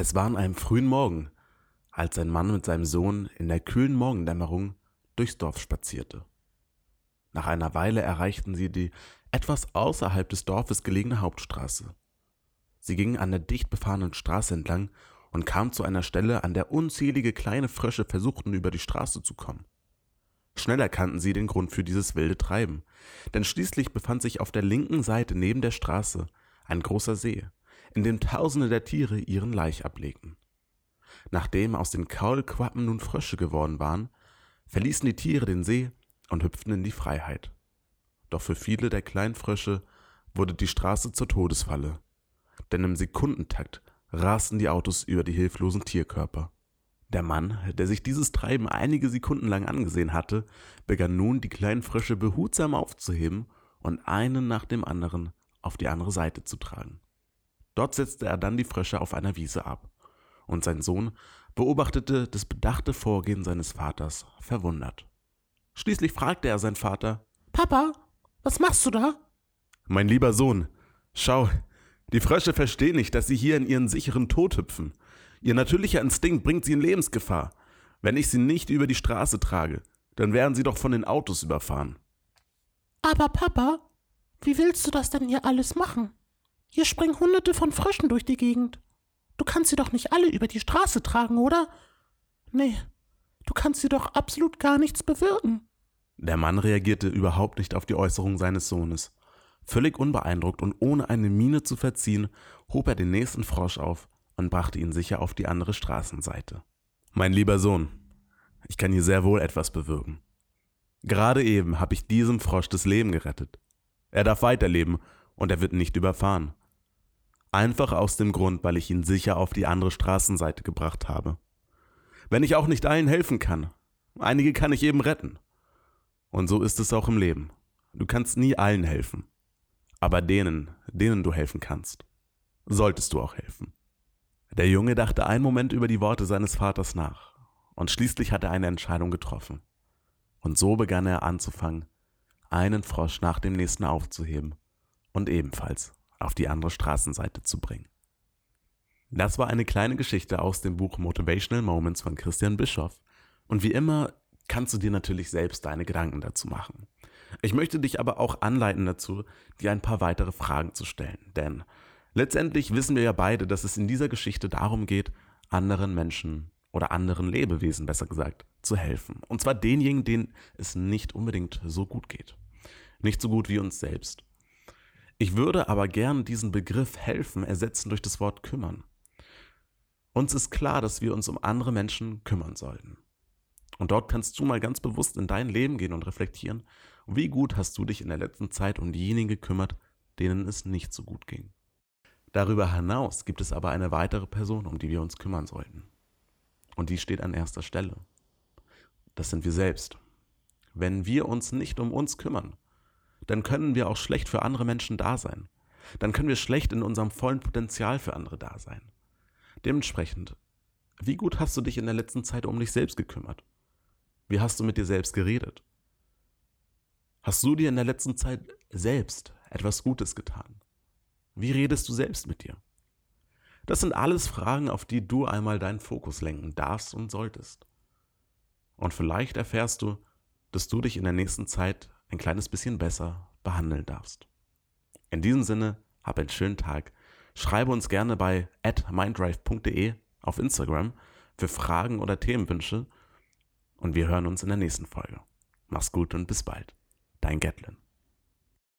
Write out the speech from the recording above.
Es war an einem frühen Morgen, als ein Mann mit seinem Sohn in der kühlen Morgendämmerung durchs Dorf spazierte. Nach einer Weile erreichten sie die etwas außerhalb des Dorfes gelegene Hauptstraße. Sie gingen an der dicht befahrenen Straße entlang und kamen zu einer Stelle, an der unzählige kleine Frösche versuchten, über die Straße zu kommen. Schnell erkannten sie den Grund für dieses wilde Treiben, denn schließlich befand sich auf der linken Seite neben der Straße ein großer See, in dem Tausende der Tiere ihren Laich ablegten. Nachdem aus den Kaulquappen nun Frösche geworden waren, verließen die Tiere den See und hüpften in die Freiheit. Doch für viele der kleinen Frösche wurde die Straße zur Todesfalle, denn im Sekundentakt rasten die Autos über die hilflosen Tierkörper. Der Mann, der sich dieses Treiben einige Sekunden lang angesehen hatte, begann nun die kleinen Frösche behutsam aufzuheben und einen nach dem anderen auf die andere Seite zu tragen. Dort setzte er dann die Frösche auf einer Wiese ab, und sein Sohn beobachtete das bedachte Vorgehen seines Vaters verwundert. Schließlich fragte er seinen Vater Papa, was machst du da? Mein lieber Sohn, schau, die Frösche verstehen nicht, dass sie hier in ihren sicheren Tod hüpfen. Ihr natürlicher Instinkt bringt sie in Lebensgefahr. Wenn ich sie nicht über die Straße trage, dann werden sie doch von den Autos überfahren. Aber Papa, wie willst du das denn hier alles machen? Hier springen hunderte von Fröschen durch die Gegend. Du kannst sie doch nicht alle über die Straße tragen, oder? Nee, du kannst sie doch absolut gar nichts bewirken. Der Mann reagierte überhaupt nicht auf die Äußerung seines Sohnes. Völlig unbeeindruckt und ohne eine Miene zu verziehen, hob er den nächsten Frosch auf und brachte ihn sicher auf die andere Straßenseite. Mein lieber Sohn, ich kann hier sehr wohl etwas bewirken. Gerade eben habe ich diesem Frosch das Leben gerettet. Er darf weiterleben und er wird nicht überfahren. Einfach aus dem Grund, weil ich ihn sicher auf die andere Straßenseite gebracht habe. Wenn ich auch nicht allen helfen kann, einige kann ich eben retten. Und so ist es auch im Leben. Du kannst nie allen helfen. Aber denen, denen du helfen kannst, solltest du auch helfen. Der Junge dachte einen Moment über die Worte seines Vaters nach, und schließlich hat er eine Entscheidung getroffen. Und so begann er anzufangen, einen Frosch nach dem nächsten aufzuheben und ebenfalls auf die andere Straßenseite zu bringen. Das war eine kleine Geschichte aus dem Buch Motivational Moments von Christian Bischoff. Und wie immer kannst du dir natürlich selbst deine Gedanken dazu machen. Ich möchte dich aber auch anleiten dazu, dir ein paar weitere Fragen zu stellen. Denn letztendlich wissen wir ja beide, dass es in dieser Geschichte darum geht, anderen Menschen oder anderen Lebewesen, besser gesagt, zu helfen. Und zwar denjenigen, denen es nicht unbedingt so gut geht. Nicht so gut wie uns selbst. Ich würde aber gern diesen Begriff helfen ersetzen durch das Wort kümmern. Uns ist klar, dass wir uns um andere Menschen kümmern sollten. Und dort kannst du mal ganz bewusst in dein Leben gehen und reflektieren, wie gut hast du dich in der letzten Zeit um diejenigen gekümmert, denen es nicht so gut ging. Darüber hinaus gibt es aber eine weitere Person, um die wir uns kümmern sollten. Und die steht an erster Stelle. Das sind wir selbst. Wenn wir uns nicht um uns kümmern, dann können wir auch schlecht für andere Menschen da sein. Dann können wir schlecht in unserem vollen Potenzial für andere da sein. Dementsprechend, wie gut hast du dich in der letzten Zeit um dich selbst gekümmert? Wie hast du mit dir selbst geredet? Hast du dir in der letzten Zeit selbst etwas Gutes getan? Wie redest du selbst mit dir? Das sind alles Fragen, auf die du einmal deinen Fokus lenken darfst und solltest. Und vielleicht erfährst du, dass du dich in der nächsten Zeit ein kleines bisschen besser behandeln darfst. In diesem Sinne, hab einen schönen Tag. Schreibe uns gerne bei mindrive.de auf Instagram für Fragen oder Themenwünsche und wir hören uns in der nächsten Folge. Mach's gut und bis bald. Dein Gatlin.